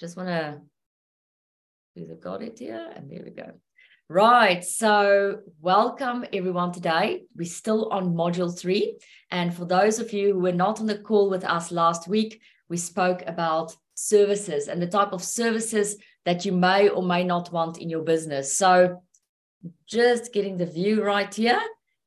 just want to do the got it here, and there we go. Right. So, welcome everyone today. We're still on module three. And for those of you who were not on the call with us last week, we spoke about services and the type of services that you may or may not want in your business. So, just getting the view right here.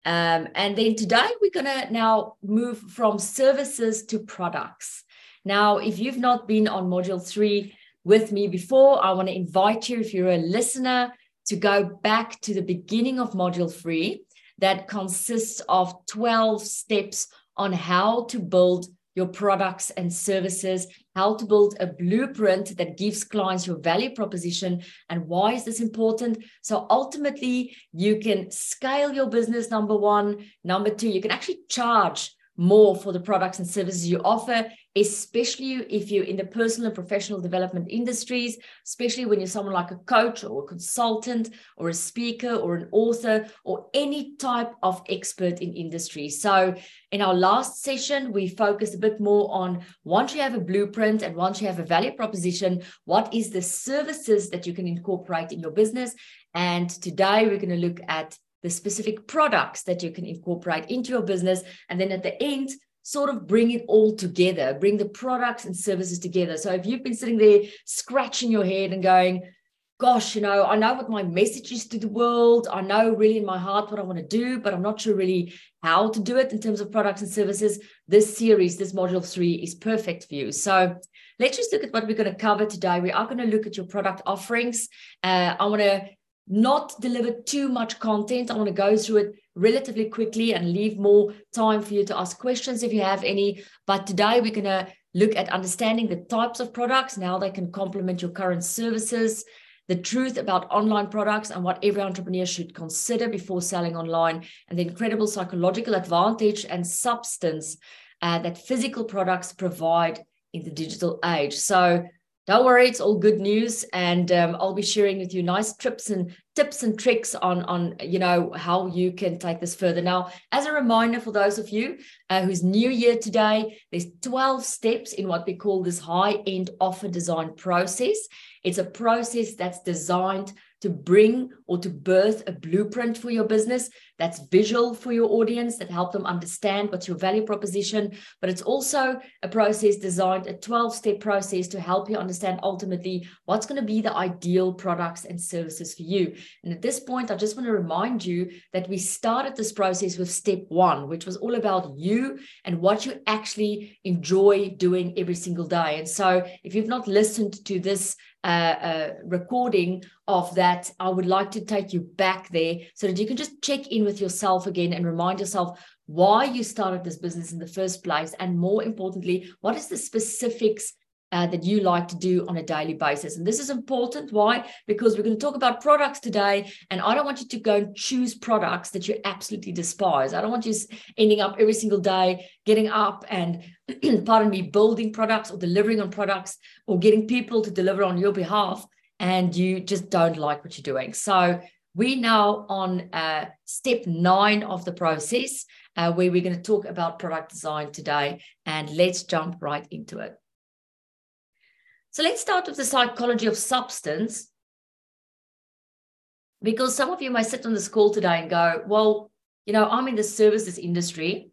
Um, and then today we're going to now move from services to products. Now, if you've not been on module three, with me before, I want to invite you, if you're a listener, to go back to the beginning of module three that consists of 12 steps on how to build your products and services, how to build a blueprint that gives clients your value proposition. And why is this important? So ultimately, you can scale your business, number one. Number two, you can actually charge more for the products and services you offer, especially if you're in the personal and professional development industries, especially when you're someone like a coach or a consultant or a speaker or an author or any type of expert in industry. So, in our last session, we focused a bit more on once you have a blueprint and once you have a value proposition, what is the services that you can incorporate in your business? And today we're going to look at the specific products that you can incorporate into your business. And then at the end, sort of bring it all together, bring the products and services together. So if you've been sitting there scratching your head and going, gosh, you know, I know what my message is to the world. I know really in my heart what I want to do, but I'm not sure really how to do it in terms of products and services. This series, this module three, is perfect for you. So let's just look at what we're going to cover today. We are going to look at your product offerings. Uh, I want to not deliver too much content. I want to go through it relatively quickly and leave more time for you to ask questions if you have any. But today we're going to look at understanding the types of products and how they can complement your current services, the truth about online products and what every entrepreneur should consider before selling online, and the incredible psychological advantage and substance uh, that physical products provide in the digital age. So don't worry, it's all good news, and um, I'll be sharing with you nice tips and tips and tricks on on you know how you can take this further. Now, as a reminder for those of you uh, who's new here today, there's 12 steps in what we call this high end offer design process. It's a process that's designed to bring or to birth a blueprint for your business that's visual for your audience that help them understand what's your value proposition. But it's also a process designed a 12 step process to help you understand ultimately what's going to be the ideal products and services for you. And at this point i just want to remind you that we started this process with step 1 which was all about you and what you actually enjoy doing every single day. And so if you've not listened to this uh, uh, recording of that, I would like to take you back there so that you can just check in with yourself again and remind yourself why you started this business in the first place. And more importantly, what is the specifics uh, that you like to do on a daily basis. And this is important. Why? Because we're going to talk about products today. And I don't want you to go and choose products that you absolutely despise. I don't want you ending up every single day getting up and, pardon me, building products or delivering on products or getting people to deliver on your behalf. And you just don't like what you're doing. So we're now on uh, step nine of the process, uh, where we're going to talk about product design today. And let's jump right into it. So let's start with the psychology of substance. Because some of you may sit on this call today and go, well, you know, I'm in the services industry.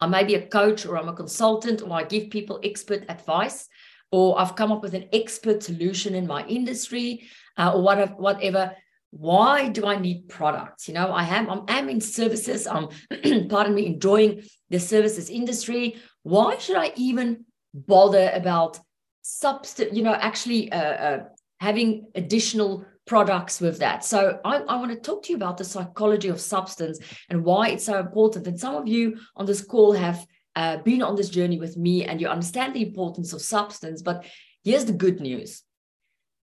I may be a coach or I'm a consultant or I give people expert advice or I've come up with an expert solution in my industry uh, or whatever, whatever. Why do I need products? You know, I am I'm, I'm in services. I'm, pardon me, enjoying the services industry. Why should I even bother about substance, you know, actually uh, uh, having additional products with that. So I, I want to talk to you about the psychology of substance and why it's so important. And some of you on this call have uh, been on this journey with me and you understand the importance of substance. But here's the good news.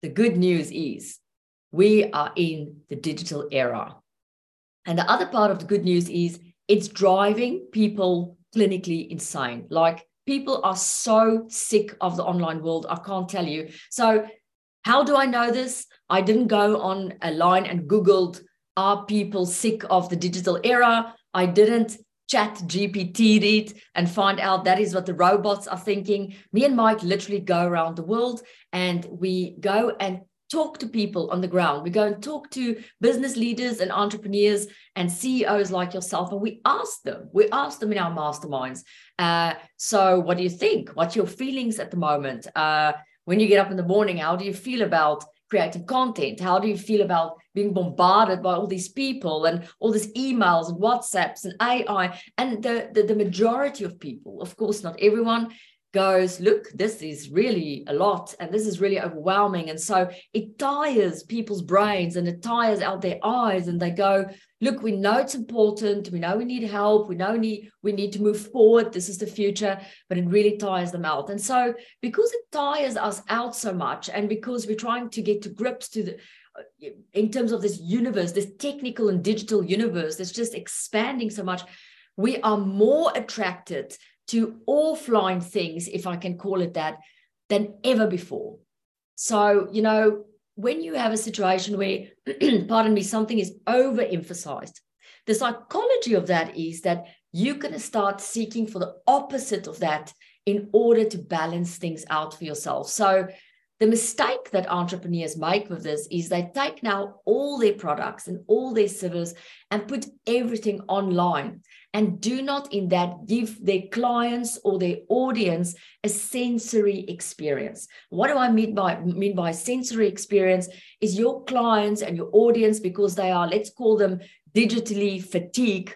The good news is we are in the digital era. And the other part of the good news is it's driving people clinically insane. Like people are so sick of the online world. I can't tell you. So, how do I know this? I didn't go on a line and Googled, are people sick of the digital era? I didn't chat GPT it and find out that is what the robots are thinking. Me and Mike literally go around the world and we go and talk to people on the ground. We go and talk to business leaders and entrepreneurs and CEOs like yourself, and we ask them. We ask them in our masterminds. Uh, so, what do you think? What's your feelings at the moment? Uh, when you get up in the morning, how do you feel about creating content? How do you feel about being bombarded by all these people and all these emails and WhatsApps and AI? And the, the, the majority of people, of course, not everyone, goes, look, this is really a lot and this is really overwhelming. And so it tires people's brains and it tires out their eyes and they go, look, we know it's important. We know we need help. We know we need, we need to move forward. This is the future, but it really tires them out. And so because it tires us out so much and because we're trying to get to grips to the, uh, in terms of this universe, this technical and digital universe that's just expanding so much, we are more attracted to offline things, if I can call it that, than ever before. So, you know, when you have a situation where, pardon me, something is overemphasized, the psychology of that is that going to start seeking for the opposite of that in order to balance things out for yourself. So, the mistake that entrepreneurs make with this is they take now all their products and all their services and put everything online and do not in that give their clients or their audience a sensory experience. What do i mean by mean by sensory experience is your clients and your audience because they are let's call them digitally fatigued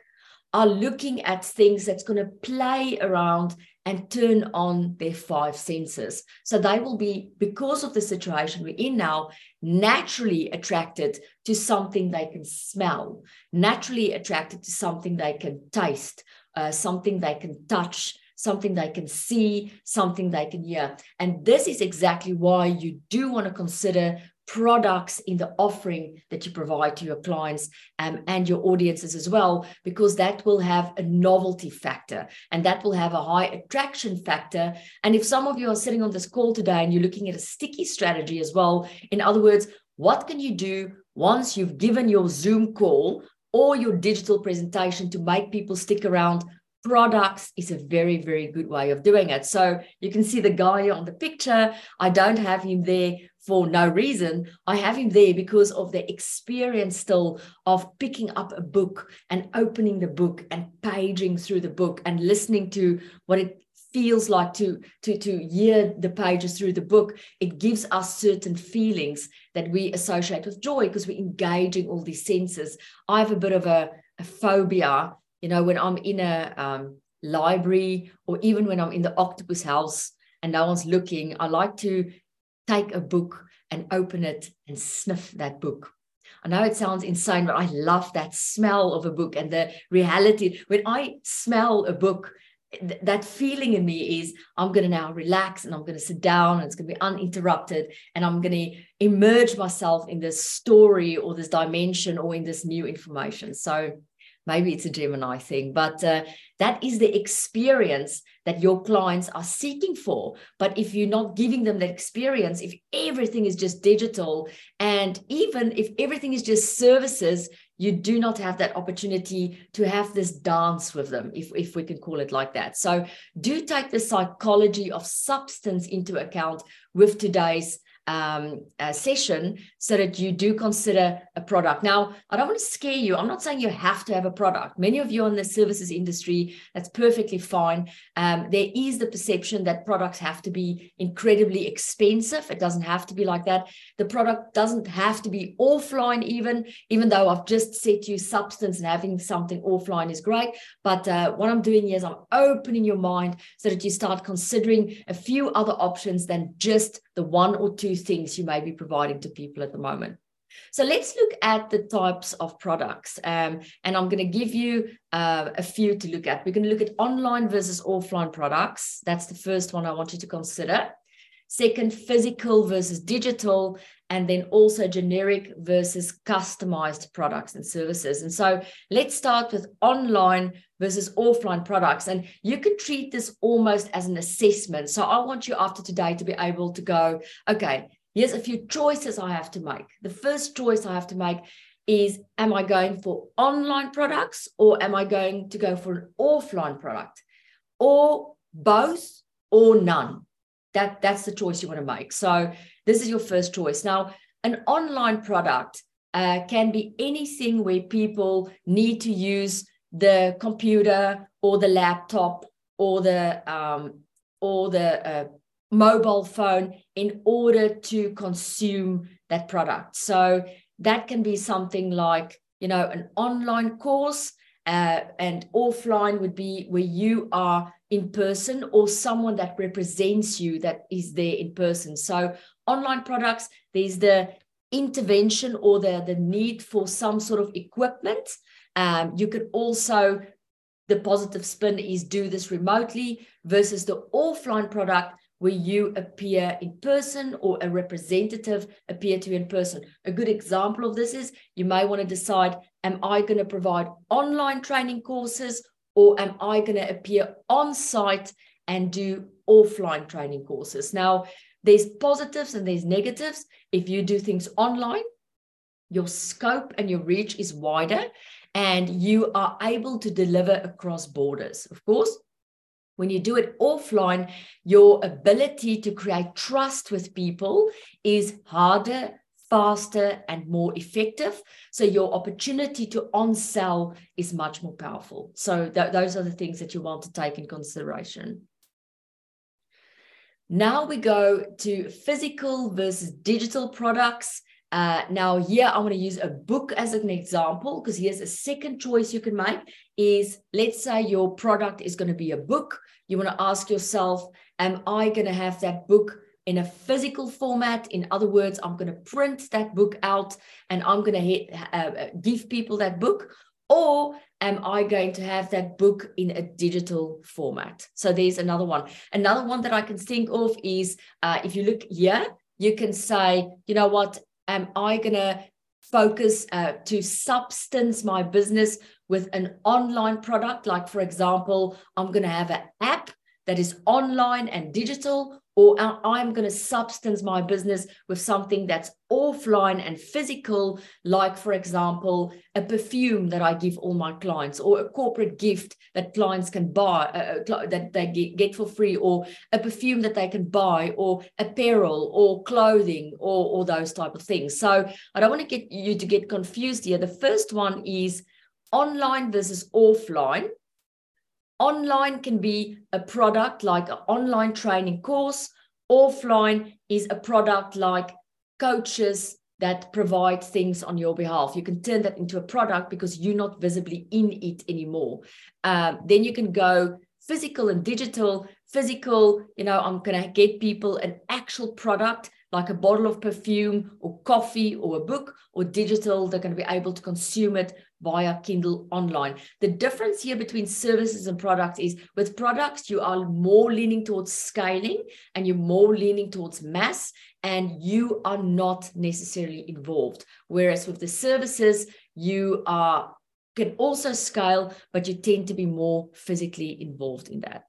are looking at things that's going to play around and turn on their five senses. So they will be, because of the situation we're in now, naturally attracted to something they can smell, naturally attracted to something they can taste, uh, something they can touch, something they can see, something they can hear. And this is exactly why you do want to consider products in the offering that you provide to your clients um, and your audiences as well, because that will have a novelty factor and that will have a high attraction factor. And if some of you are sitting on this call today and you're looking at a sticky strategy as well, in other words, what can you do once you've given your Zoom call or your digital presentation to make people stick around products is a very very good way of doing it. So you can see the guy on the picture. I don't have him there for no reason. I have him there because of the experience still of picking up a book and opening the book and paging through the book and listening to what it feels like to to to hear the pages through the book. It gives us certain feelings that we associate with joy because we're engaging all these senses. I have a bit of a, a phobia you know when i'm in a um, library or even when i'm in the octopus house and no one's looking i like to take a book and open it and sniff that book. I know it sounds insane, but I love that smell of a book and the reality. When I smell a book, th- that feeling in me is I'm going to now relax and I'm going to sit down and it's going to be uninterrupted and I'm going to immerse myself in this story or this dimension or in this new information. So maybe it's a Gemini thing, but uh, that is the experience that your clients are seeking for. But if you're not giving them that experience, if everything is just digital, and even if everything is just services, you do not have that opportunity to have this dance with them, if, if we can call it like that. So, do take the psychology of substance into account with today's um, session so that you do consider a product. Now, I don't want to scare you. I'm not saying you have to have a product. Many of you in the services industry, that's perfectly fine. Um, there is the perception that products have to be incredibly expensive. It doesn't have to be like that. The product doesn't have to be offline, even, even though I've just said you substance and having something offline is great. But uh, what I'm doing is I'm opening your mind so that you start considering a few other options than just the one or two things you may be providing to people at the moment. So let's look at the types of products. Um, and I'm going to give you uh, a few to look at. We're going to look at online versus offline products. That's the first one I want you to consider. Second, physical versus digital. And then also generic versus customized products and services. And so let's start with online versus offline products. And you can treat this almost as an assessment. So I want you after today to be able to go, okay, here's a few choices I have to make. The first choice I have to make is am I going for online products or am I going to go for an offline product or both or none? That, that's the choice you want to make. So this is your first choice. Now, an online product uh, can be anything where people need to use the computer or the laptop or the um, or the uh, mobile phone in order to consume that product. So that can be something like you know an online course uh, and offline would be where you are in person or someone that represents you that is there in person so online products there's the intervention or the, the need for some sort of equipment um, you could also the positive spin is do this remotely versus the offline product where you appear in person or a representative appear to you in person. A good example of this is you may want to decide, am I going to provide online training courses or am I going to appear on site and do offline training courses? Now, there's positives and there's negatives. If you do things online, your scope and your reach is wider and you are able to deliver across borders. Of course, when you do it offline, your ability to create trust with people is harder, faster, and more effective. So your opportunity to on sell is much more powerful. So th- those are the things that you want to take in consideration. Now we go to physical versus digital products. Uh, now here I want to use a book as an example because here's a second choice you can make is let's say your product is going to be a book. You want to ask yourself, am I going to have that book in a physical format? In other words, I'm going to print that book out and I'm going to hit, uh, give people that book. Or am I going to have that book in a digital format? So there's another one. Another one that I can think of is uh, if you look here, you can say, you know what, am I going to focus uh, to substance my business with an online product? Like, for example, I'm going to have an app that is online and digital, or I'm going to substance my business with something that's offline and physical, like, for example, a perfume that I give all my clients, or a corporate gift that clients can buy, uh, uh that they get for free, or a perfume that they can buy, or apparel, or clothing, or, or those type of things. So I don't want to get you to get confused here. The first one is online versus offline Online can be a product like an online training course. Offline is a product like coaches that provide things on your behalf. You can turn that into a product because you're not visibly in it anymore. Um, then you can go physical and digital. Physical, you know, I'm going to get people an actual product like a bottle of perfume or coffee or a book, or digital, they're going to be able to consume it via Kindle online. The difference here between services and products is with products, you are more leaning towards scaling and you're more leaning towards mass, and you are not necessarily involved. Whereas with the services, you are can also scale, but you tend to be more physically involved in that.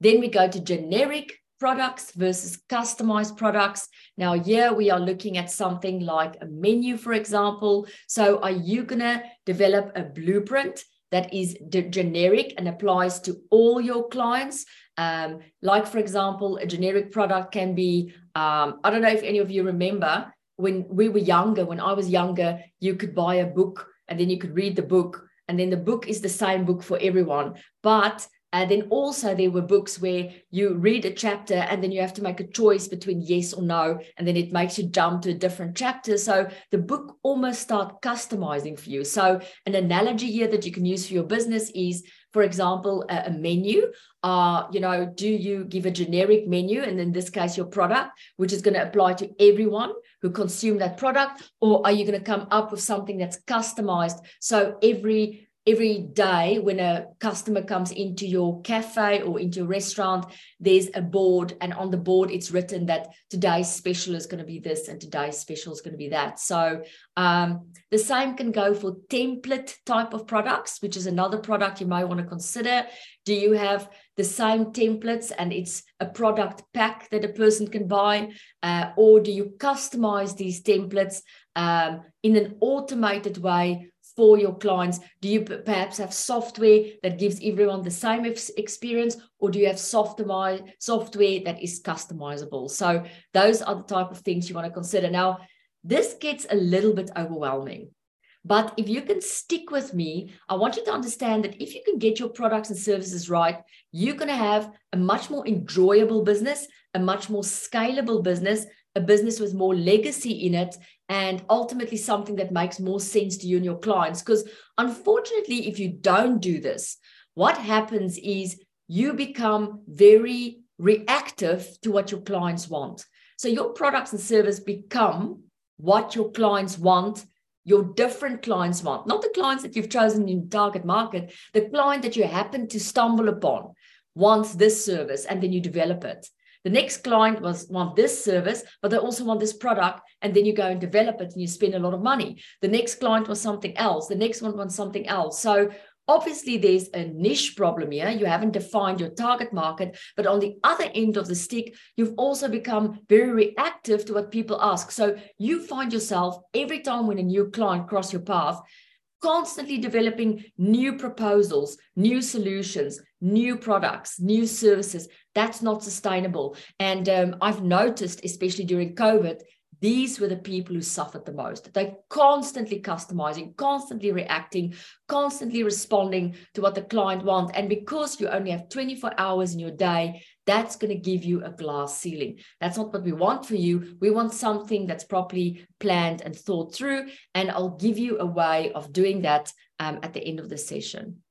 Then we go to generic products versus customized products. Now, here we are looking at something like a menu, for example. So, are you going to develop a blueprint that is generic and applies to all your clients? Um, like, for example, a generic product can be um, I don't know if any of you remember when we were younger, when I was younger, you could buy a book and then you could read the book and then the book is the same book for everyone but and then also there were books where you read a chapter and then you have to make a choice between yes or no, and then it makes you jump to a different chapter. So the book almost start customizing for you. So an analogy here that you can use for your business is, for example, a, a menu. Uh, you know, do you give a generic menu, and in this case, your product, which is going to apply to everyone who consume that product, or are you going to come up with something that's customized so every every day when a customer comes into your cafe or into a restaurant there's a board and on the board it's written that today's special is going to be this and today's special is going to be that. So um, the same can go for template type of products which is another product you might want to consider. Do you have the same templates and it's a product pack that a person can buy uh, or do you customize these templates um, in an automated way for your clients? Do you perhaps have software that gives everyone the same experience, or do you have software software that is customizable? So those are the type of things you want to consider. Now, this gets a little bit overwhelming. But if you can stick with me, I want you to understand that if you can get your products and services right, you're going to have a much more enjoyable business, a much more scalable business, a business with more legacy in it, and ultimately something that makes more sense to you and your clients. Because unfortunately, if you don't do this, what happens is you become very reactive to what your clients want. So your products and service become what your clients want your different clients want, not the clients that you've chosen in target market, the client that you happen to stumble upon wants this service and then you develop it. The next client was want this service, but they also want this product, and then you go and develop it and you spend a lot of money. The next client was something else. The next one wants something else. So Obviously, there's a niche problem here. You haven't defined your target market, but on the other end of the stick, you've also become very reactive to what people ask. So you find yourself every time when a new client cross your path, constantly developing new proposals, new solutions, new products, new services. That's not sustainable. And um, I've noticed, especially during COVID, these were the people who suffered the most. They're constantly customizing, constantly reacting, constantly responding to what the client wants. And because you only have 24 hours in your day, that's going to give you a glass ceiling. That's not what we want for you. We want something that's properly planned and thought through. And I'll give you a way of doing that um, at the end of the session.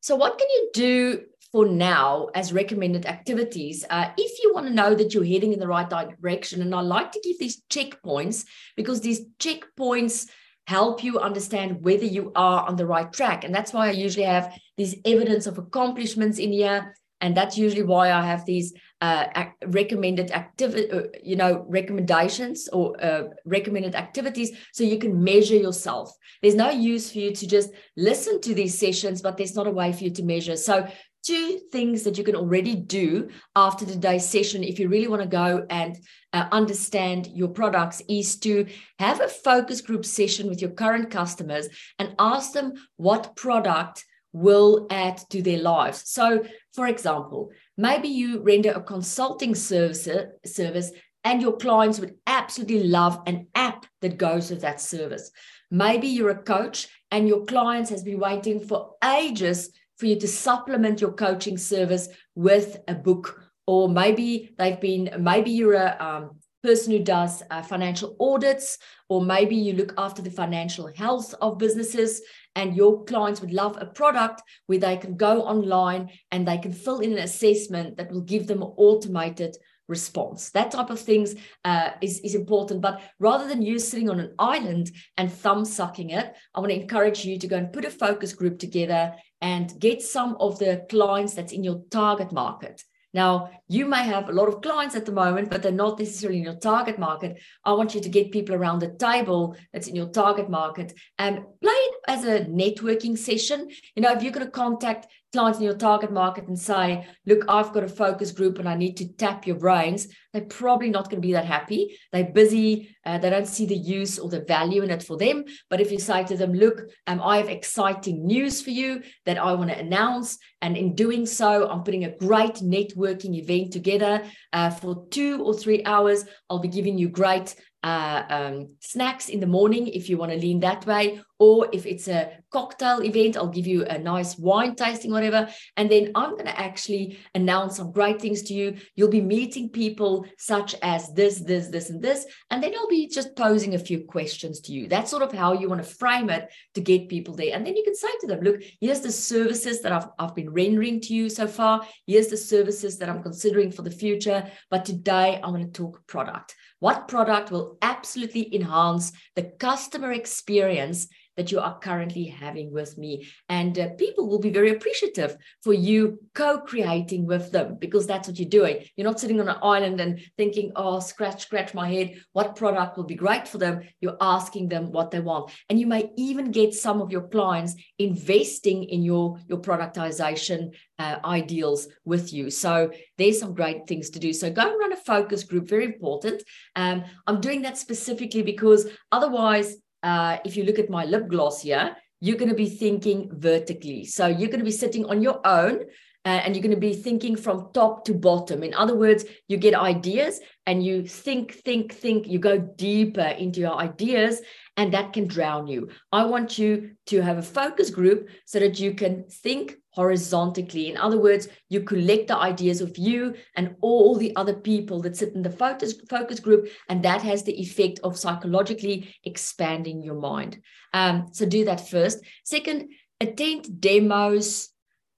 So, what can you do for now as recommended activities uh, if you want to know that you're heading in the right direction? And I like to give these checkpoints because these checkpoints help you understand whether you are on the right track. And that's why I usually have these evidence of accomplishments in here and that's usually why I have these uh, recommended activity, uh, you know, recommendations or uh, recommended activities, so you can measure yourself. There's no use for you to just listen to these sessions, but there's not a way for you to measure. So two things that you can already do after today's session if you really want to go and uh, understand your products is to have a focus group session with your current customers and ask them what product will add to their lives. So, for example, maybe you render a consulting service, service and your clients would absolutely love an app that goes with that service. Maybe you're a coach and your clients has been waiting for ages for you to supplement your coaching service with a book or maybe they've been maybe you're a um, person who does uh, financial audits, or maybe you look after the financial health of businesses, and your clients would love a product where they can go online and they can fill in an assessment that will give them an automated response. That type of things uh, is, is important. But rather than you sitting on an island and thumb sucking it, I want to encourage you to go and put a focus group together and get some of the clients that's in your target market. Now, you may have a lot of clients at the moment, but they're not necessarily in your target market. I want you to get people around the table that's in your target market and play it as a networking session. You know, if you're going to contact clients in your target market and say, look, I've got a focus group and I need to tap your brains, they're probably not going to be that happy. They're busy. Uh, they don't see the use or the value in it for them. But if you say to them, look, um, I have exciting news for you that I want to announce. And in doing so, I'm putting a great networking event together uh, for two or three hours. I'll be giving you great uh, um, snacks in the morning if you want to lean that way, or if it's a cocktail event, I'll give you a nice wine tasting, whatever. And then I'm going to actually announce some great things to you. You'll be meeting people such as this, this, this, and this. And then I'll be just posing a few questions to you. That's sort of how you want to frame it to get people there. And then you can say to them, look, here's the services that I've, I've been rendering to you so far. Here's the services that I'm considering for the future. But today I'm going to talk product. What product will absolutely enhance the customer experience that you are currently having with me. And uh, people will be very appreciative for you co creating with them because that's what you're doing. You're not sitting on an island and thinking, oh, scratch, scratch my head, what product will be great for them. You're asking them what they want. And you may even get some of your clients investing in your, your productization uh, ideals with you. So there's some great things to do. So go and run a focus group, very important. Um, I'm doing that specifically because otherwise, uh, if you look at my lip gloss here, you're going to be thinking vertically. So you're going to be sitting on your own uh, and you're going to be thinking from top to bottom. In other words, you get ideas and you think, think, think, you go deeper into your ideas, and that can drown you. I want you to have a focus group so that you can think horizontally. In other words, you collect the ideas of you and all the other people that sit in the focus, focus group, and that has the effect of psychologically expanding your mind. Um, so do that first. Second, attend demos,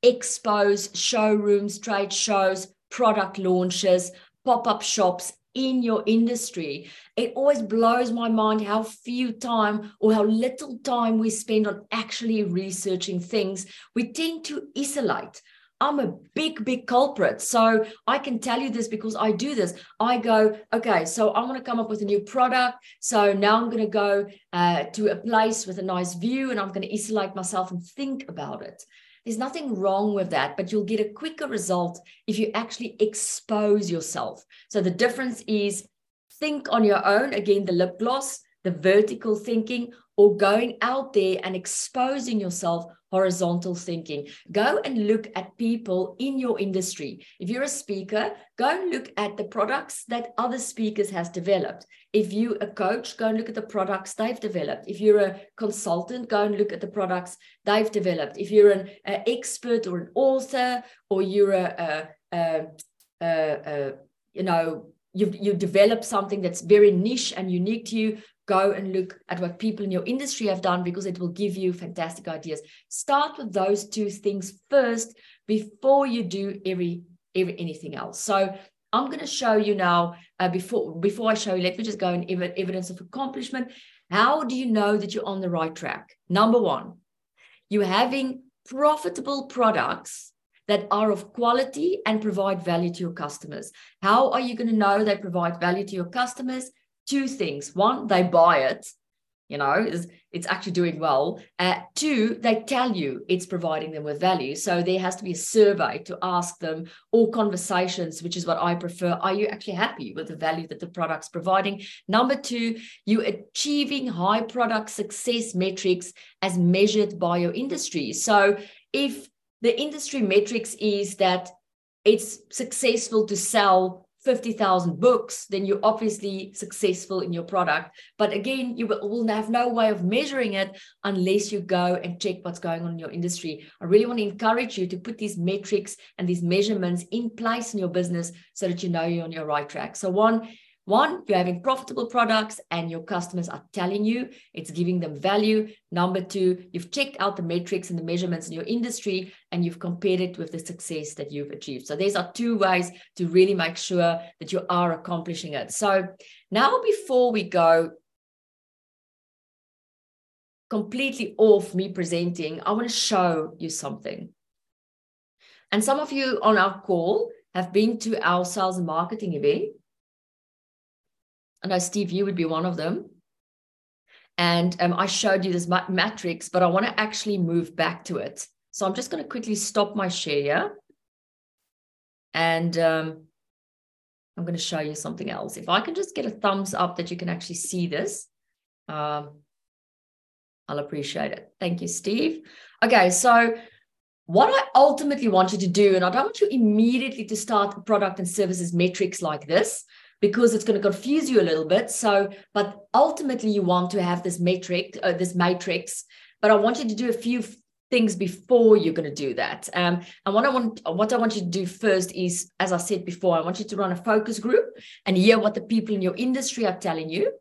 expos, showrooms, trade shows, product launches, pop up shops in your industry. It always blows my mind how few time or how little time we spend on actually researching things. We tend to isolate. I'm a big, big culprit. So I can tell you this because I do this. I go, okay, so I want to come up with a new product. So now I'm going to go uh, to a place with a nice view and I'm going to isolate myself and think about it. There's nothing wrong with that, but you'll get a quicker result if you actually expose yourself. So the difference is think on your own, again, the lip gloss, the vertical thinking, or going out there and exposing yourself horizontal thinking. Go and look at people in your industry. If you're a speaker, go and look at the products that other speakers has developed. If you a coach, go and look at the products they've developed. If you're a consultant, go and look at the products they've developed. If you're an, an expert or an author, or you're a, a, a, a you know you've you develop something that's very niche and unique to you go and look at what people in your industry have done because it will give you fantastic ideas. Start with those two things first before you do every, every anything else. So I'm going to show you now uh, before before I show you. Let me just go in ev- evidence of accomplishment. How do you know that you're on the right track? Number one, you're having profitable products that are of quality and provide value to your customers. How are you going to know they provide value to your customers? Two things. One, they buy it, you know, it's, it's actually doing well. Uh, two, they tell you it's providing them with value. So there has to be a survey to ask them or conversations, which is what I prefer. Are you actually happy with the value that the product's providing? Number two, you achieving high product success metrics as measured by your industry. So if the industry metrics is that it's successful to sell 50,000 books, then you're obviously successful in your product. But again, you will have no way of measuring it unless you go and check what's going on in your industry. I really want to encourage you to put these metrics and these measurements in place in your business so that you know you're on your right track. So, one, one, you're having profitable products and your customers are telling you it's giving them value. Number two, you've checked out the metrics and the measurements in your industry and you've compared it with the success that you've achieved. So these are two ways to really make sure that you are accomplishing it. So now, before we go completely off me presenting, I want to show you something. And some of you on our call have been to our sales and marketing event I know, Steve, you would be one of them. And um, I showed you this matrix, but I want to actually move back to it. So I'm just going to quickly stop my share. And um, I'm going to show you something else. If I can just get a thumbs up that you can actually see this, um, I'll appreciate it. Thank you, Steve. Okay, so what I ultimately want you to do, and I don't want you immediately to start product and services metrics like this, because it's going to confuse you a little bit. So, but ultimately, you want to have this metric, uh, this matrix. But I want you to do a few things before you're going to do that. Um, and what I want, what I want you to do first is, as I said before, I want you to run a focus group and hear what the people in your industry are telling you.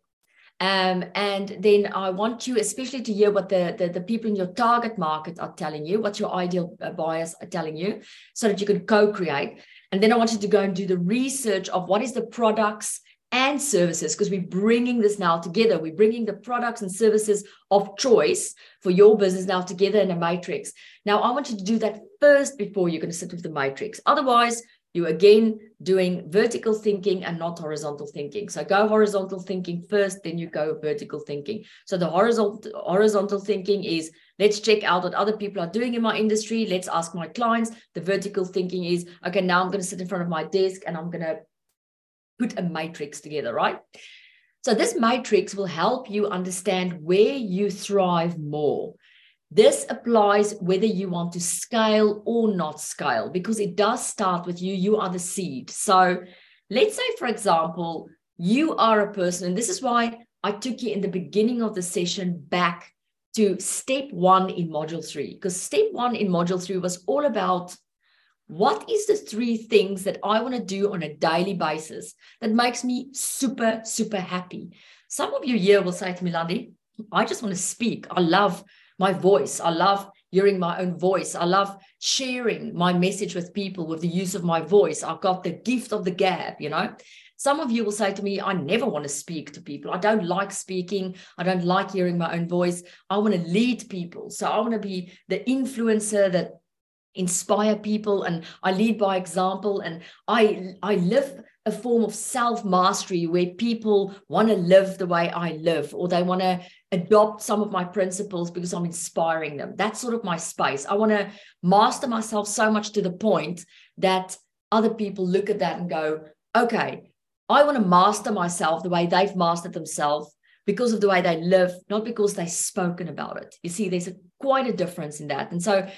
Um, and then I want you, especially to hear what the, the, the people in your target market are telling you, what your ideal uh, buyers are telling you, so that you can co-create. And then I wanted to go and do the research of what is the products and services because we're bringing this now together. We're bringing the products and services of choice for your business now together in a matrix. Now, I want you to do that first before you're going to sit with the matrix. Otherwise, you're again doing vertical thinking and not horizontal thinking. So go horizontal thinking first, then you go vertical thinking. So the horizontal horizontal thinking is let's check out what other people are doing in my industry. Let's ask my clients. The vertical thinking is okay, now I'm going to sit in front of my desk and I'm going to put a matrix together, right? So this matrix will help you understand where you thrive more. This applies whether you want to scale or not scale, because it does start with you. You are the seed. So let's say, for example, you are a person, and this is why I took you in the beginning of the session back to step one in module three, because step one in module three was all about what is the three things that I want to do on a daily basis that makes me super, super happy. Some of you here will say to me, Landi, I just want to speak. I love my voice. I love hearing my own voice. I love sharing my message with people with the use of my voice. I've got the gift of the gab, you know. Some of you will say to me, I never want to speak to people. I don't like speaking. I don't like hearing my own voice. I want to lead people. So I want to be the influencer that inspire people and I lead by example and I I live a form of self mastery where people want to live the way I live or they want to adopt some of my principles because I'm inspiring them. That's sort of my space. I want to master myself so much to the point that other people look at that and go, okay, I want to master myself the way they've mastered themselves because of the way they live, not because they've spoken about it. You see, there's a, quite a difference in that. And so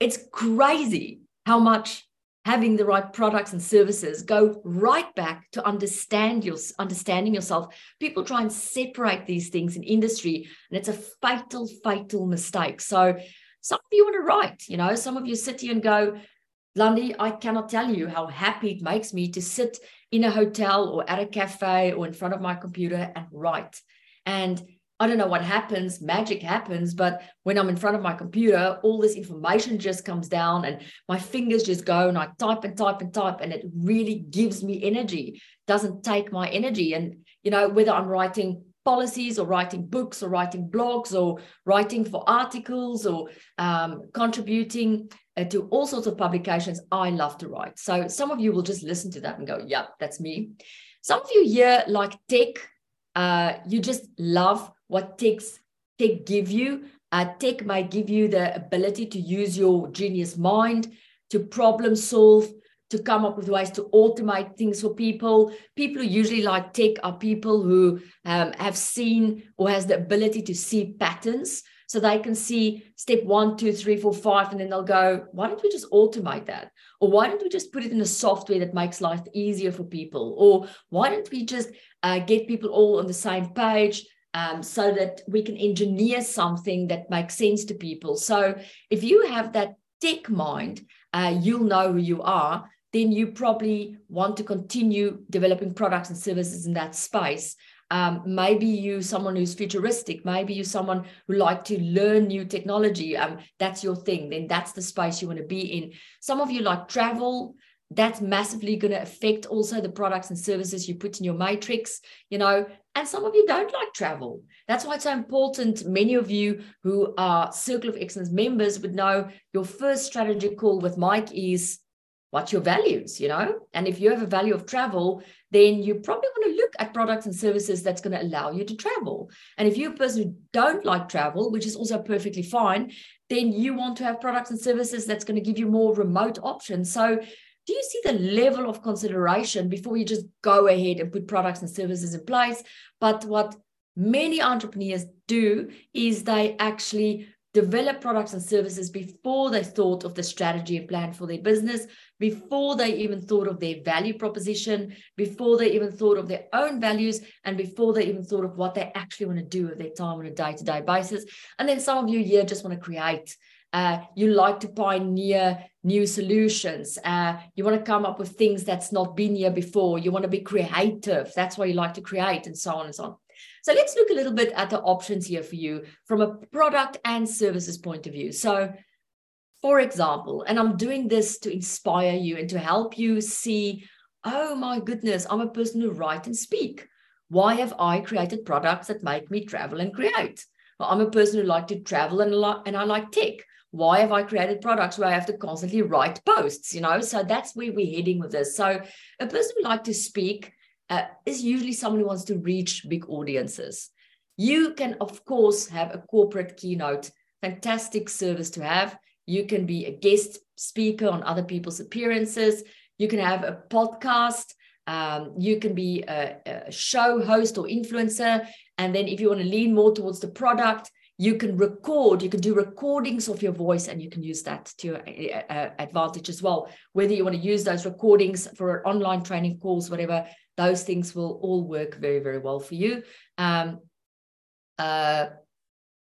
it's crazy how much having the right products and services go right back to understand your understanding yourself people try and separate these things in industry and it's a fatal fatal mistake so some of you want to write you know some of you sit here and go Landi, I cannot tell you how happy it makes me to sit in a hotel or at a cafe or in front of my computer and write. And I don't know what happens, magic happens, but when I'm in front of my computer, all this information just comes down and my fingers just go and I type and type and type, and it really gives me energy, doesn't take my energy. And, you know, whether I'm writing policies or writing books or writing blogs or writing for articles or um, contributing uh, to all sorts of publications, I love to write. So some of you will just listen to that and go, yeah, that's me. Some of you here like tech, uh, you just love what techs tech give you. Uh, tech might give you the ability to use your genius mind to problem solve, to come up with ways to automate things for people. People who usually like tech are people who um, have seen or has the ability to see patterns. So they can see step one, two, three, four, five, and then they'll go, why don't we just automate that? Or why don't we just put it in a software that makes life easier for people? Or why don't we just uh, get people all on the same page? um, so that we can engineer something that makes sense to people. So if you have that tech mind, uh, you'll know who you are. Then you probably want to continue developing products and services in that space. Um, maybe you someone who's futuristic maybe you someone who like to learn new technology um, that's your thing then that's the space you want to be in some of you like travel that's massively going to affect also the products and services you put in your matrix you know and some of you don't like travel that's why it's so important many of you who are circle of excellence members would know your first strategy call with mike is what's your values you know? And if you have a value of travel then you probably want to look at products and services that's going to allow you to travel. And if you're a person who don't like travel which is also perfectly fine then you want to have products and services that's going to give you more remote options. So do you see the level of consideration before you just go ahead and put products and services in place? But what many entrepreneurs do is they actually develop products and services before they thought of the strategy and plan for their business, before they even thought of their value proposition, before they even thought of their own values, and before they even thought of what they actually want to do with their time on a day to day basis. And then some of you here just want to create uh, you like to pioneer new solutions. Uh, you want to come up with things that's not been here before. You want to be creative. That's why you like to create, and so on and so on. So let's look a little bit at the options here for you from a product and services point of view. So, for example, and I'm doing this to inspire you and to help you see oh my goodness, I'm a person who write and speak. Why have I created products that make me travel and create? Well, I'm a person who like to travel and, and I like tech. Why have I created products where I have to constantly write posts? You know, so that's where we're heading with this. So a person who like to speak uh, is usually someone who wants to reach big audiences. You can, of course, have a corporate keynote, fantastic service to have. You can be a guest speaker on other people's appearances. You can have a podcast. Um, you can be a, a show host or influencer. And then if you want to lean more towards the product, you can record, you can do recordings of your voice, and you can use that to your uh, uh, advantage as well. Whether you want to use those recordings for an online training calls, whatever, those things will all work very, very well for you. Um, uh,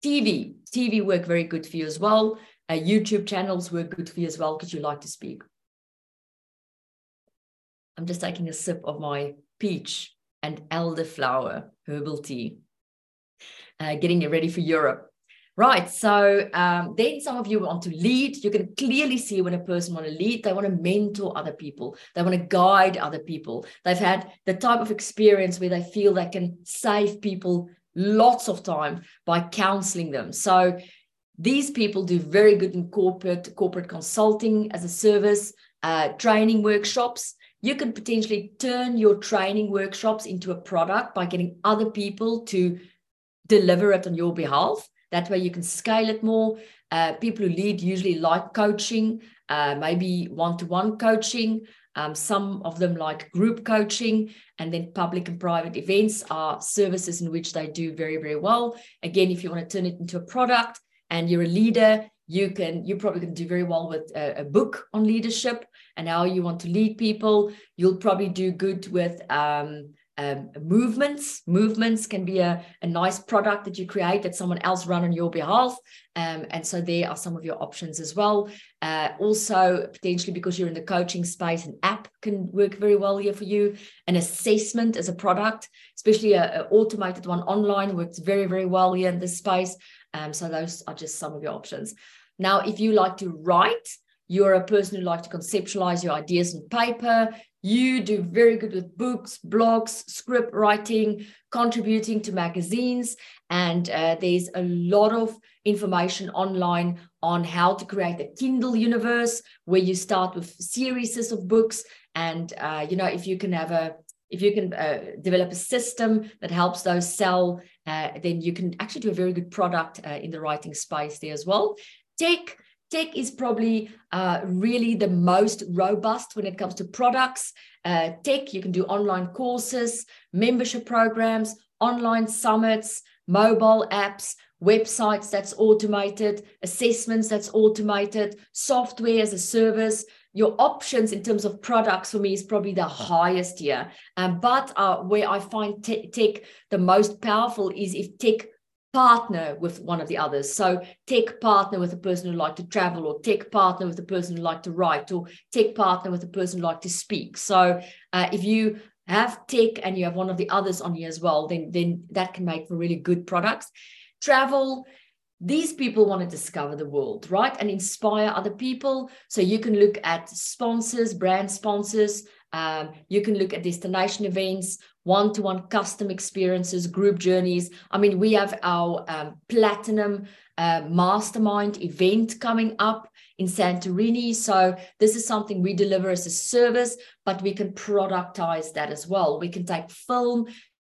TV, TV work very good for you as well. Uh, YouTube channels work good for you as well because you like to speak. I'm just taking a sip of my peach and elderflower herbal tea uh, getting it ready for Europe. Right. So um, then some of you want to lead. You can clearly see when a person want to lead, they want to mentor other people. They want to guide other people. They've had the type of experience where they feel they can save people lots of time by counseling them. So these people do very good in corporate corporate consulting as a service, uh, training workshops. You can potentially turn your training workshops into a product by getting other people to deliver it on your behalf. That way you can scale it more. Uh, people who lead usually like coaching, uh, maybe one to one coaching. Um, some of them like group coaching, and then public and private events are services in which they do very, very well. Again, if you want to turn it into a product and you're a leader, you can you probably can do very well with a, a, book on leadership and how you want to lead people you'll probably do good with um, um, movements. Movements can be a, a nice product that you create that someone else run on your behalf. Um, and so there are some of your options as well. Uh, also, potentially because you're in the coaching space, an app can work very well here for you. An assessment as a product, especially an automated one online, works very, very well here in this space. Um, so those are just some of your options. Now, if you like to write, you're a person who likes to conceptualize your ideas on paper. You do very good with books, blogs, script writing, contributing to magazines. And uh, there's a lot of information online on how to create a Kindle universe where you start with series of books. And, uh, you know, if you can have a if you can uh, develop a system that helps those sell, uh, then you can actually do a very good product uh, in the writing space there as well. Tech, tech is probably uh, really the most robust when it comes to products. Uh, tech, you can do online courses, membership programs, online summits, mobile apps, websites that's automated, assessments that's automated, software as a service. Your options in terms of products for me is probably the highest here. Um, but uh, where I find tech the most powerful is if tech partner with one of the others. So tech partner with a person who like to travel, or tech partner with a person who like to write, or tech partner with a person who like to speak. So uh, if you have tech and you have one of the others on here as well, then then that can make for really good products. Travel. These people want to discover the world, right? And inspire other people. So you can look at sponsors, brand sponsors, um, you can look at destination events, one to one custom experiences, group journeys. I mean, we have our um, platinum uh, mastermind event coming up in Santorini. So, this is something we deliver as a service, but we can productize that as well. We can take film,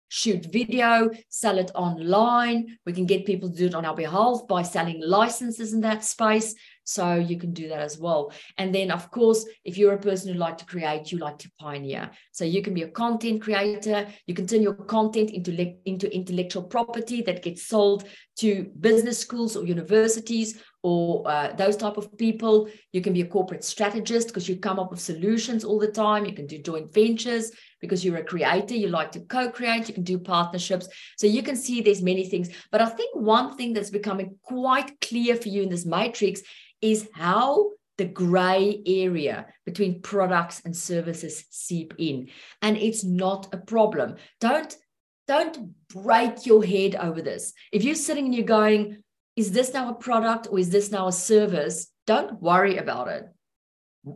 shoot video, sell it online. We can get people to do it on our behalf by selling licenses in that space. So you can do that as well. And then, of course, if you're a person who like to create, you like to pioneer. So you can be a content creator. You can turn your content into, into intellectual property that gets sold to business schools or universities or uh, those type of people. You can be a corporate strategist because you come up with solutions all the time. You can do joint ventures because you're a creator. You like to co-create. You can do partnerships. So you can see there's many things. But I think one thing that's becoming quite clear for you in this matrix is how the gray area between products and services seep in. And it's not a problem. Don't don't break your head over this. If you're sitting and you're going is this now a product or is this now a service? Don't worry about it.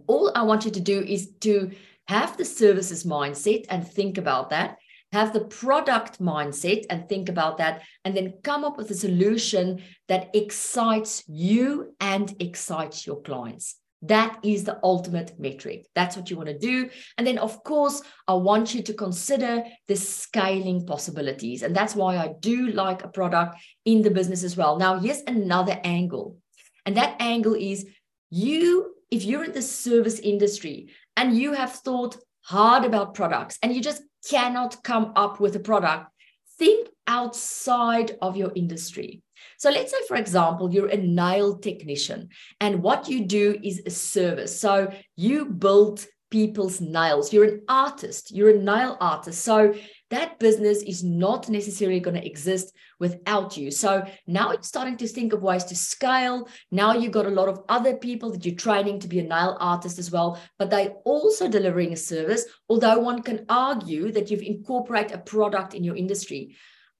All i want you to do is to have the services mindset and think about that have the product mindset and think about that, and then come up with a solution that excites you and excites your clients. That is the ultimate metric. That's what you want to do. And then, of course, I want you to consider the scaling possibilities. And that's why I do like a product in the business as well. Now, here's another angle. And that angle is you, if you're in the service industry and you have thought hard about products and you just cannot come up with a product, think outside of your industry. So let's say, for example, you're a nail technician, and what you do is a service. So you build people's nails. You're an artist, you're a nail artist. So that business is not necessarily going to exist without you. So now you're starting to think of ways to scale. Now you've got a lot of other people that you're training to be a nail artist as well, but they're also delivering a service, although one can argue that you've incorporated a product in your industry.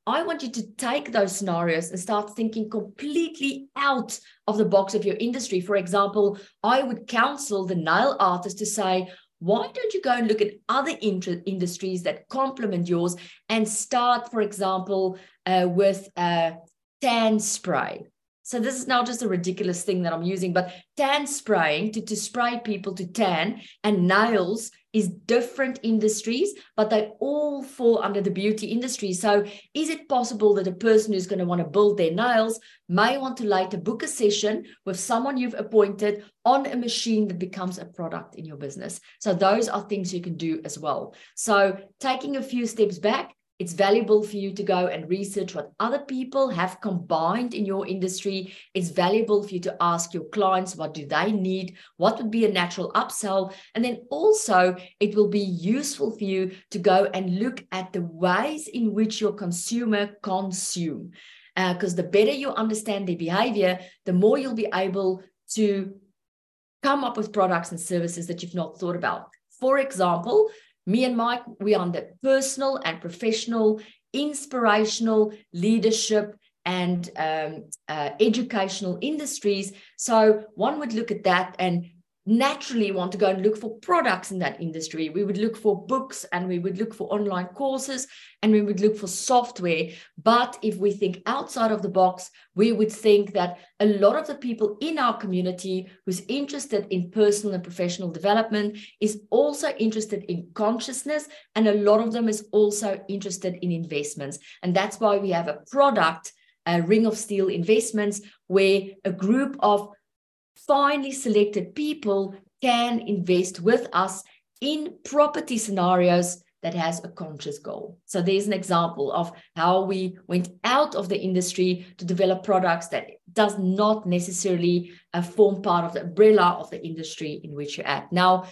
I want you to take those scenarios and start thinking completely out of the box of your industry. For example, I would counsel the nail artist to say, why don't you go and look at other industries that complement yours and start, for example, uh, with uh, tan spray? So this is now just a ridiculous thing that I'm using, but tan spraying to, to spray people to tan and nails is different industries, but they all fall under the beauty industry. So, is it possible that a person who's going to want to build their nails may want to later book a session with someone you've appointed on a machine that becomes a product in your business? So, those are things you can do as well. So, taking a few steps back, it's valuable for you to go and research what other people have combined in your industry. It's valuable for you to ask your clients what do they need, what would be a natural upsell, and then also it will be useful for you to go and look at the ways in which your consumer consume. Because uh, the better you understand their behavior, the more you'll be able to come up with products and services that you've not thought about. For example, me and Mike, we are the personal and professional, inspirational leadership and um, uh, educational industries. So one would look at that and naturally want to go and look for products in that industry. We would look for books and we would look for online courses and we would look for software. But if we think outside of the box, we would think that a lot of the people in our community who's interested in personal and professional development is also interested in consciousness. And a lot of them is also interested in investments. And that's why we have a product, a Ring of Steel Investments, where a group of finely selected people can invest with us in property scenarios that has a conscious goal. So there's an example of how we went out of the industry to develop products that does not necessarily uh, form part of the umbrella of the industry in which you're at. Now,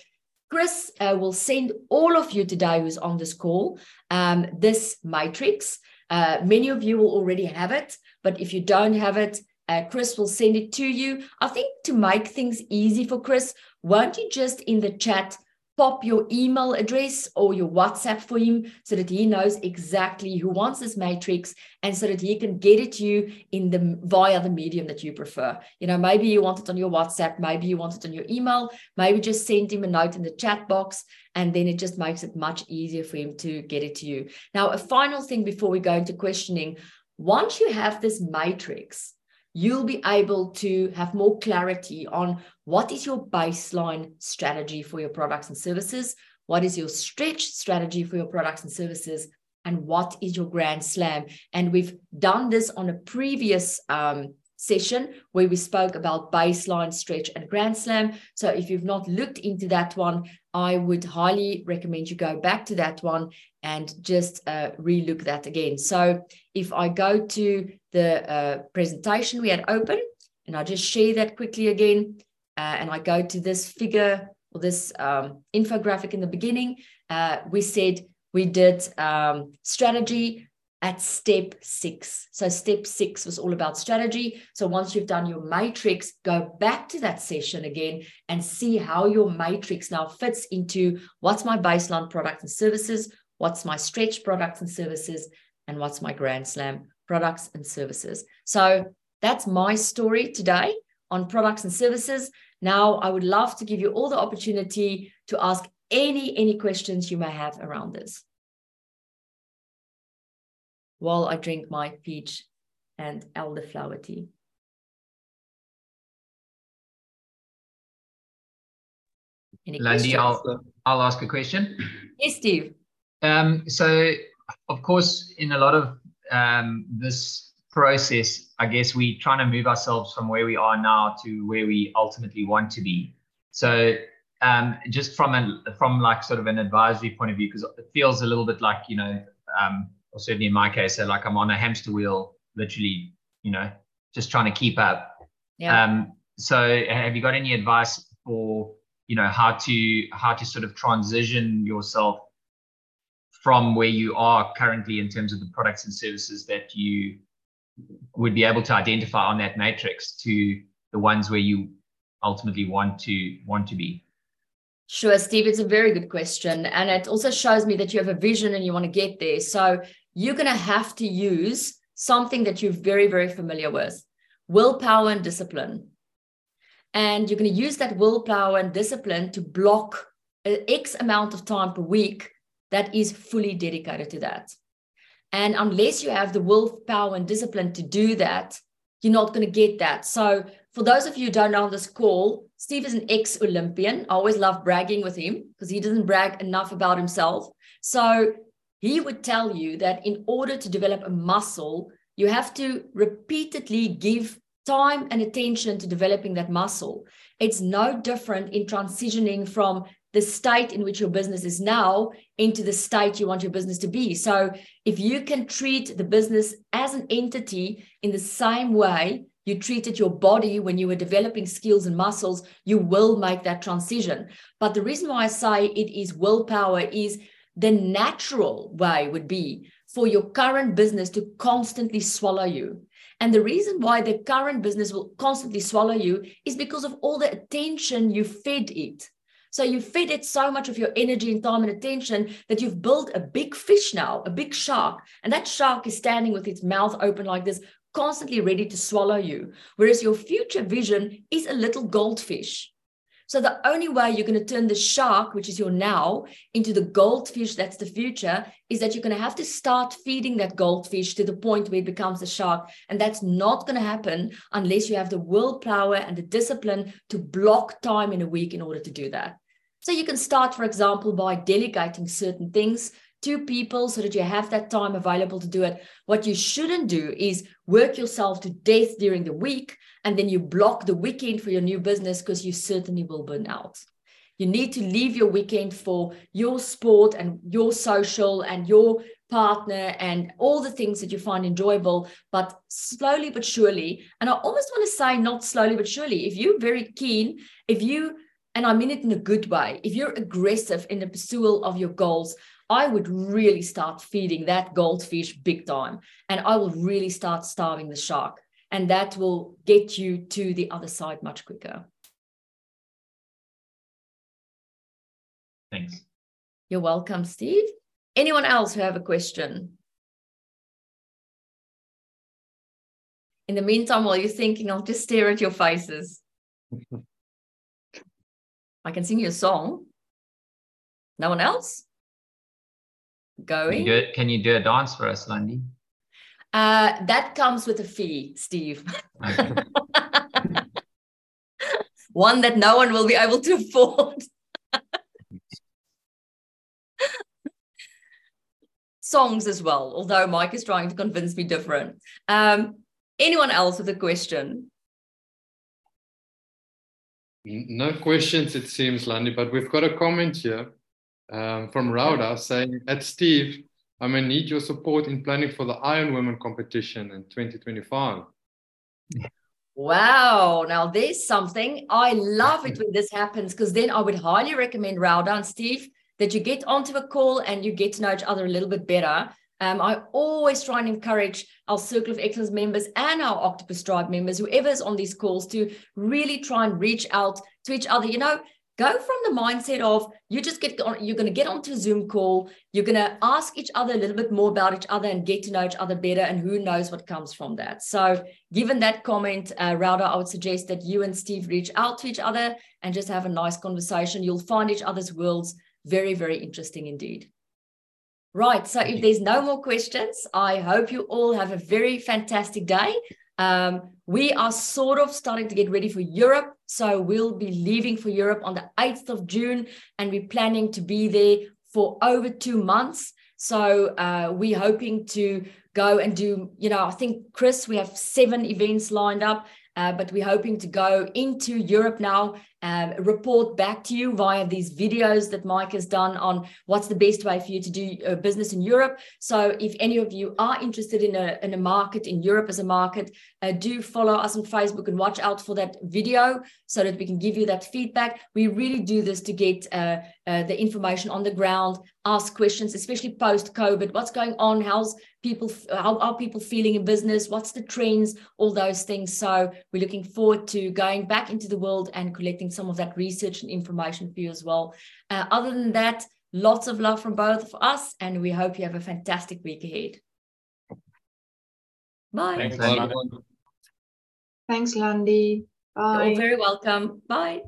Chris uh, will send all of you today who's on this call um, this matrix. Uh, many of you will already have it, but if you don't have it, uh, Chris will send it to you. I think to make things easy for Chris, won't you just in the chat pop your email address or your WhatsApp for him so that he knows exactly who wants this matrix and so that he can get it to you in the via the medium that you prefer. You know, maybe you want it on your WhatsApp, maybe you want it on your email, maybe just send him a note in the chat box and then it just makes it much easier for him to get it to you. Now, a final thing before we go into questioning, once you have this matrix, you'll be able to have more clarity on what is your baseline strategy for your products and services, what is your stretch strategy for your products and services, and what is your grand slam. And we've done this on a previous um, session where we spoke about baseline, stretch, and grand slam. So if you've not looked into that one, I would highly recommend you go back to that one and just uh, relook that again. So if I go to the uh, presentation we had open, and I just share that quickly again, uh, and I go to this figure or this um, infographic in the beginning, uh, we said we did um, strategy at step six. So step six was all about strategy. So once you've done your matrix, go back to that session again and see how your matrix now fits into what's my baseline product and services, what's my stretch products and services, and what's my grand slam products and services. So that's my story today on products and services. Now, I would love to give you all the opportunity to ask any any questions you may have around this while I drink my peach and elderflower tea. Any Landi, I'll, I'll ask a question. Yes, Steve. Um, so, of course, in a lot of um, this process, I guess we're trying to move ourselves from where we are now to where we ultimately want to be. So, um, just from a from like sort of an advisory point of view, because it feels a little bit like you know, um, or certainly in my case, so like I'm on a hamster wheel, literally, you know, just trying to keep up. Yeah. Um, so, have you got any advice for you know how to how to sort of transition yourself from where you are currently in terms of the products and services that you would be able to identify on that matrix to the ones where you ultimately want to want to be Sure, Steve, it's a very good question. And it also shows me that you have a vision and you want to get there. So you're going to have to use something that you're very, very familiar with willpower and discipline. And you're going to use that willpower and discipline to block an X amount of time per week that is fully dedicated to that. And unless you have the willpower and discipline to do that, you're not going to get that. So, for those of you who don't know this call, Steve is an ex Olympian. I always love bragging with him because he doesn't brag enough about himself. So, he would tell you that in order to develop a muscle, you have to repeatedly give time and attention to developing that muscle. It's no different in transitioning from the state in which your business is now into the state you want your business to be. So, if you can treat the business as an entity in the same way you treated your body when you were developing skills and muscles, you will make that transition. But the reason why I say it is willpower is the natural way would be for your current business to constantly swallow you. And the reason why the current business will constantly swallow you is because of all the attention you fed it. So you fed it so much of your energy and time and attention that you've built a big fish now, a big shark. And that shark is standing with its mouth open like this, constantly ready to swallow you. Whereas your future vision is a little goldfish. So the only way you're going to turn the shark, which is your now, into the goldfish that's the future, is that you're going to have to start feeding that goldfish to the point where it becomes a shark. And that's not going to happen unless you have the willpower and the discipline to block time in a week in order to do that. So you can start, for example, by delegating certain things to people so that you have that time available to do it. What you shouldn't do is work yourself to death during the week and then you block the weekend for your new business because you certainly will burn out. You need to leave your weekend for your sport and your social and your partner and all the things that you find enjoyable, but slowly but surely. And I almost want to say, not slowly but surely, if you're very keen, if you and I mean it in a good way. If you're aggressive in the pursuit of your goals, I would really start feeding that goldfish big time. And I will really start starving the shark. And that will get you to the other side much quicker. Thanks. You're welcome, Steve. Anyone else who have a question? In the meantime, while you're thinking, I'll just stare at your faces. I can sing you a song. No one else? going. Can you do, it, can you do a dance for us, Landi? Uh, that comes with a fee, Steve. one that no one will be able to afford. Songs as well, although Mike is trying to convince me different. Um, anyone else with a question? No questions, it seems, Landi, but we've got a comment here um, from Rauda saying, at Steve, I may need your support in planning for the Iron Women competition in 2025. Wow, now there's something. I love it when this happens because then I would highly recommend Rauda and Steve that you get onto a call and you get to know each other a little bit better. Um, I always try and encourage our Circle of Excellence members and our Octopus Tribe members, whoever is on these calls, to really try and reach out to each other. You know, go from the mindset of you just get on, you're going to get onto a Zoom call, you're going to ask each other a little bit more about each other and get to know each other better, and who knows what comes from that. So, given that comment, uh, Rauda, I would suggest that you and Steve reach out to each other and just have a nice conversation. You'll find each other's worlds very, very interesting indeed. Right. So if there's no more questions, I hope you all have a very fantastic day. Um, we are sort of starting to get ready for Europe. So we'll be leaving for Europe on the 8th of June, and we're planning to be there for over two months. So uh, we're hoping to go and do, you know, I think, Chris, we have seven events lined up. Uh, but we're hoping to go into Europe now, um, report back to you via these videos that Mike has done on what's the best way for you to do uh, business in Europe. So if any of you are interested in a, in a market in Europe as a market, uh, do follow us on Facebook and watch out for that video so that we can give you that feedback. We really do this to get uh, uh, the information on the ground, ask questions, especially post COVID. What's going on? How's people how are people feeling in business what's the trends all those things so we're looking forward to going back into the world and collecting some of that research and information for you as well uh, other than that lots of love from both of us and we hope you have a fantastic week ahead bye Thanks, Bye. Landi. Thanks, Landi. Bye. you're very welcome bye